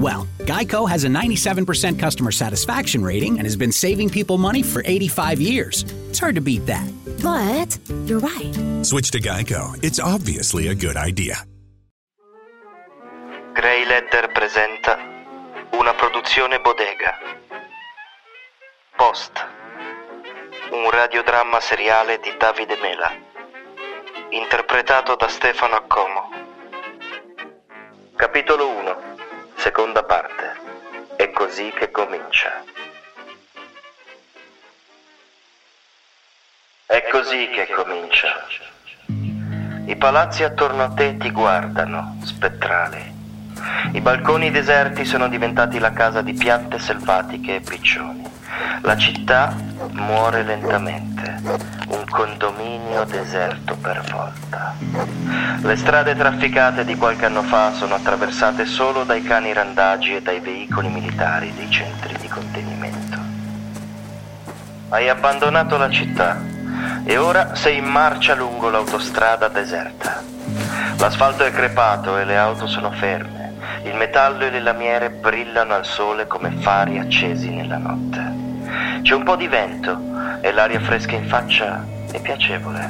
Well, Geico has a 97% customer satisfaction rating and has been saving people money for 85 years. It's hard to beat that. But you're right. Switch to Geico. It's obviously a good idea. Grey Letter presenta una produzione bodega. Post. Un radiodramma seriale di Davide Mela. Interpretato da Stefano Accomo. Capitolo 1. Seconda parte. È così che comincia. È così che comincia. I palazzi attorno a te ti guardano, spettrali. I balconi deserti sono diventati la casa di piante selvatiche e piccioni. La città muore lentamente, un condominio deserto per volta. Le strade trafficate di qualche anno fa sono attraversate solo dai cani randagi e dai veicoli militari dei centri di contenimento. Hai abbandonato la città e ora sei in marcia lungo l'autostrada deserta. L'asfalto è crepato e le auto sono ferme. Il metallo e le lamiere brillano al sole come fari accesi nella notte. C'è un po' di vento e l'aria fresca in faccia è piacevole.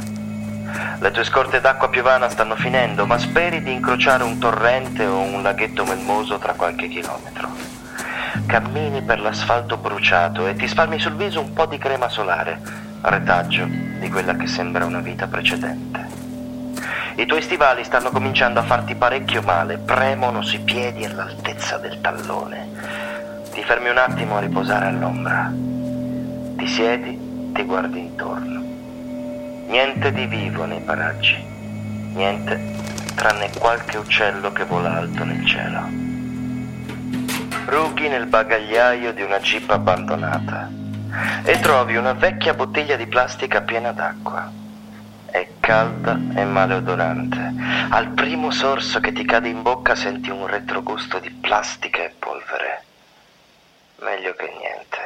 Le tue scorte d'acqua piovana stanno finendo, ma speri di incrociare un torrente o un laghetto melmoso tra qualche chilometro. Cammini per l'asfalto bruciato e ti spalmi sul viso un po' di crema solare, retaggio di quella che sembra una vita precedente. I tuoi stivali stanno cominciando a farti parecchio male, premono sui piedi all'altezza del tallone. Ti fermi un attimo a riposare all'ombra. Ti siedi, ti guardi intorno. Niente di vivo nei paraggi. Niente tranne qualche uccello che vola alto nel cielo. Rughi nel bagagliaio di una jeep abbandonata e trovi una vecchia bottiglia di plastica piena d'acqua. È calda e maleodorante. Al primo sorso che ti cade in bocca senti un retrogusto di plastica e polvere. Meglio che niente.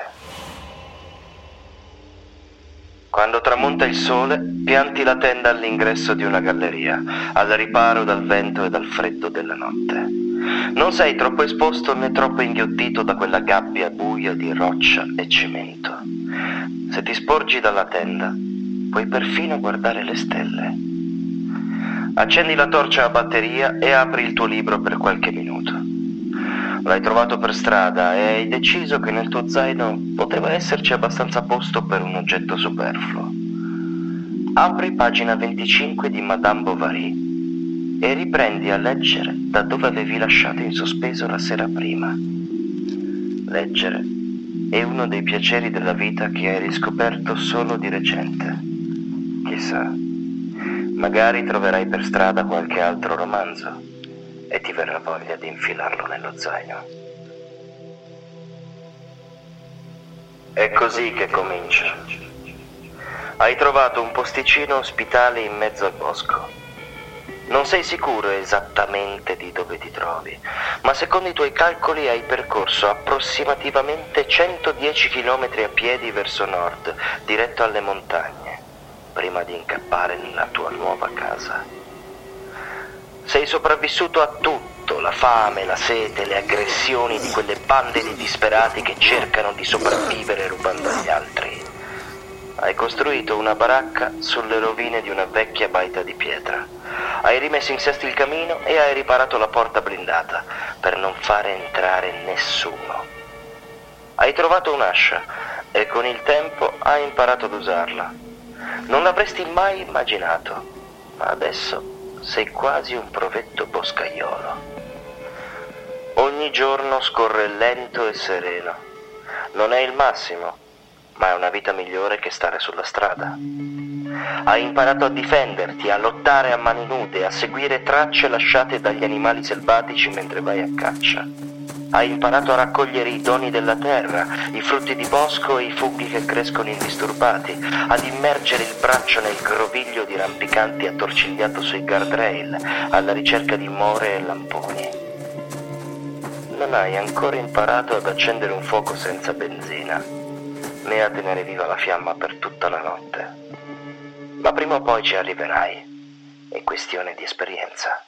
Quando tramonta il sole, pianti la tenda all'ingresso di una galleria, al riparo dal vento e dal freddo della notte. Non sei troppo esposto né troppo inghiottito da quella gabbia buia di roccia e cemento. Se ti sporgi dalla tenda, puoi perfino guardare le stelle. Accendi la torcia a batteria e apri il tuo libro per qualche minuto. L'hai trovato per strada e hai deciso che nel tuo zaino poteva esserci abbastanza posto per un oggetto superfluo. Apri pagina 25 di Madame Bovary e riprendi a leggere da dove avevi lasciato in sospeso la sera prima. Leggere è uno dei piaceri della vita che hai riscoperto solo di recente. Chissà, magari troverai per strada qualche altro romanzo e ti verrà voglia di infilarlo nello zaino. È così che comincia. Hai trovato un posticino ospitale in mezzo al bosco. Non sei sicuro esattamente di dove ti trovi, ma secondo i tuoi calcoli hai percorso approssimativamente 110 km a piedi verso nord, diretto alle montagne, prima di incappare nella tua nuova casa. Sei sopravvissuto a tutto, la fame, la sete, le aggressioni di quelle bande di disperati che cercano di sopravvivere rubando agli altri. Hai costruito una baracca sulle rovine di una vecchia baita di pietra. Hai rimesso in sesto il camino e hai riparato la porta blindata per non fare entrare nessuno. Hai trovato un'ascia e con il tempo hai imparato ad usarla. Non l'avresti mai immaginato, ma adesso sei quasi un provetto boscaiolo. ogni giorno scorre lento e sereno. Non è il massimo, ma è una vita migliore che stare sulla strada. Hai imparato a difenderti, a lottare a mani nude, a seguire tracce lasciate dagli animali selvatici mentre vai a caccia. Hai imparato a raccogliere i doni della terra, i frutti di bosco e i funghi che crescono indisturbati, ad immergere il braccio nel groviglio di rampicanti attorcigliato sui guardrail, alla ricerca di more e lamponi. Non hai ancora imparato ad accendere un fuoco senza benzina, né a tenere viva la fiamma per tutta la notte. Ma prima o poi ci arriverai. È questione di esperienza.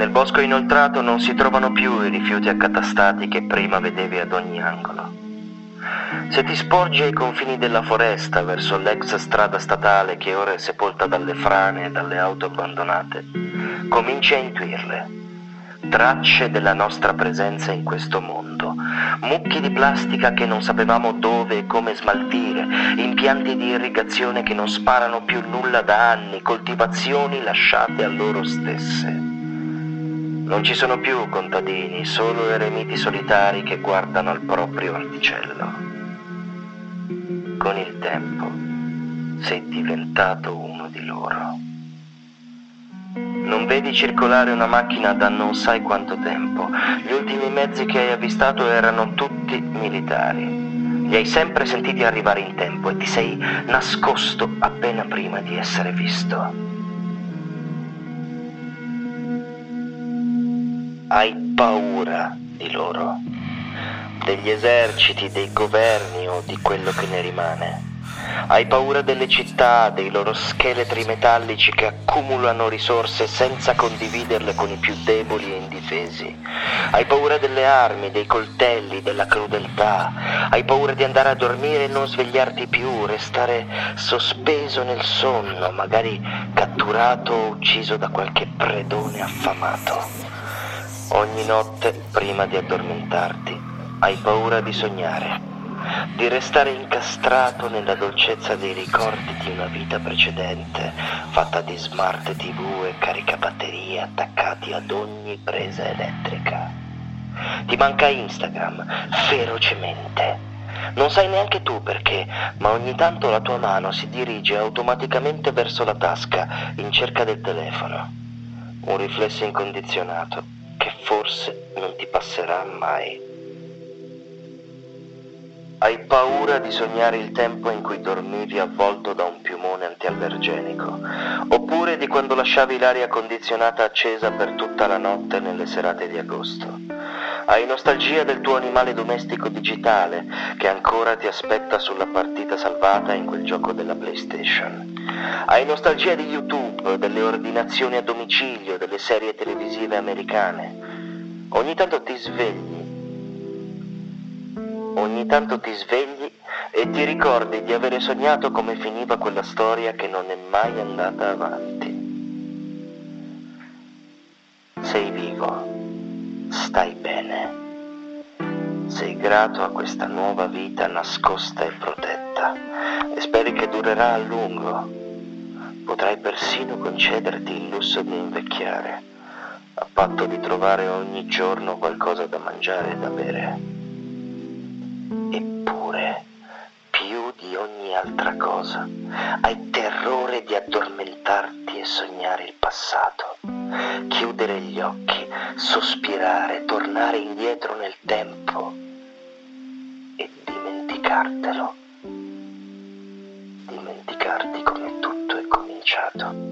Nel bosco inoltrato non si trovano più i rifiuti accatastati che prima vedevi ad ogni angolo. Se ti sporgi ai confini della foresta verso l'ex strada statale che ora è sepolta dalle frane e dalle auto abbandonate, cominci a intuirle. Tracce della nostra presenza in questo mondo, mucchi di plastica che non sapevamo dove e come smaltire, impianti di irrigazione che non sparano più nulla da anni, coltivazioni lasciate a loro stesse. Non ci sono più contadini, solo eremiti solitari che guardano al proprio orticello. Con il tempo sei diventato uno di loro. Non vedi circolare una macchina da non sai quanto tempo. Gli ultimi mezzi che hai avvistato erano tutti militari. Li hai sempre sentiti arrivare in tempo e ti sei nascosto appena prima di essere visto. Hai paura di loro, degli eserciti, dei governi o di quello che ne rimane. Hai paura delle città, dei loro scheletri metallici che accumulano risorse senza condividerle con i più deboli e indifesi. Hai paura delle armi, dei coltelli, della crudeltà. Hai paura di andare a dormire e non svegliarti più, restare sospeso nel sonno, magari catturato o ucciso da qualche predone affamato. Ogni notte, prima di addormentarti, hai paura di sognare, di restare incastrato nella dolcezza dei ricordi di una vita precedente, fatta di smart tv e caricabatterie attaccati ad ogni presa elettrica. Ti manca Instagram, ferocemente. Non sai neanche tu perché, ma ogni tanto la tua mano si dirige automaticamente verso la tasca in cerca del telefono. Un riflesso incondizionato forse non ti passerà mai. Hai paura di sognare il tempo in cui dormivi avvolto da un piumone antiallergenico, oppure di quando lasciavi l'aria condizionata accesa per tutta la notte nelle serate di agosto. Hai nostalgia del tuo animale domestico digitale che ancora ti aspetta sulla partita salvata in quel gioco della PlayStation. Hai nostalgia di YouTube, delle ordinazioni a domicilio, delle serie televisive americane. Ogni tanto ti svegli. Ogni tanto ti svegli e ti ricordi di avere sognato come finiva quella storia che non è mai andata avanti. Sei vivo, stai bene. Sei grato a questa nuova vita nascosta e protetta e speri che durerà a lungo Potrai persino concederti il lusso di invecchiare, a patto di trovare ogni giorno qualcosa da mangiare e da bere. Eppure, più di ogni altra cosa, hai terrore di addormentarti e sognare il passato, chiudere gli occhi, sospirare, tornare indietro nel tempo e dimenticartelo dimenticarti come tutto è cominciato.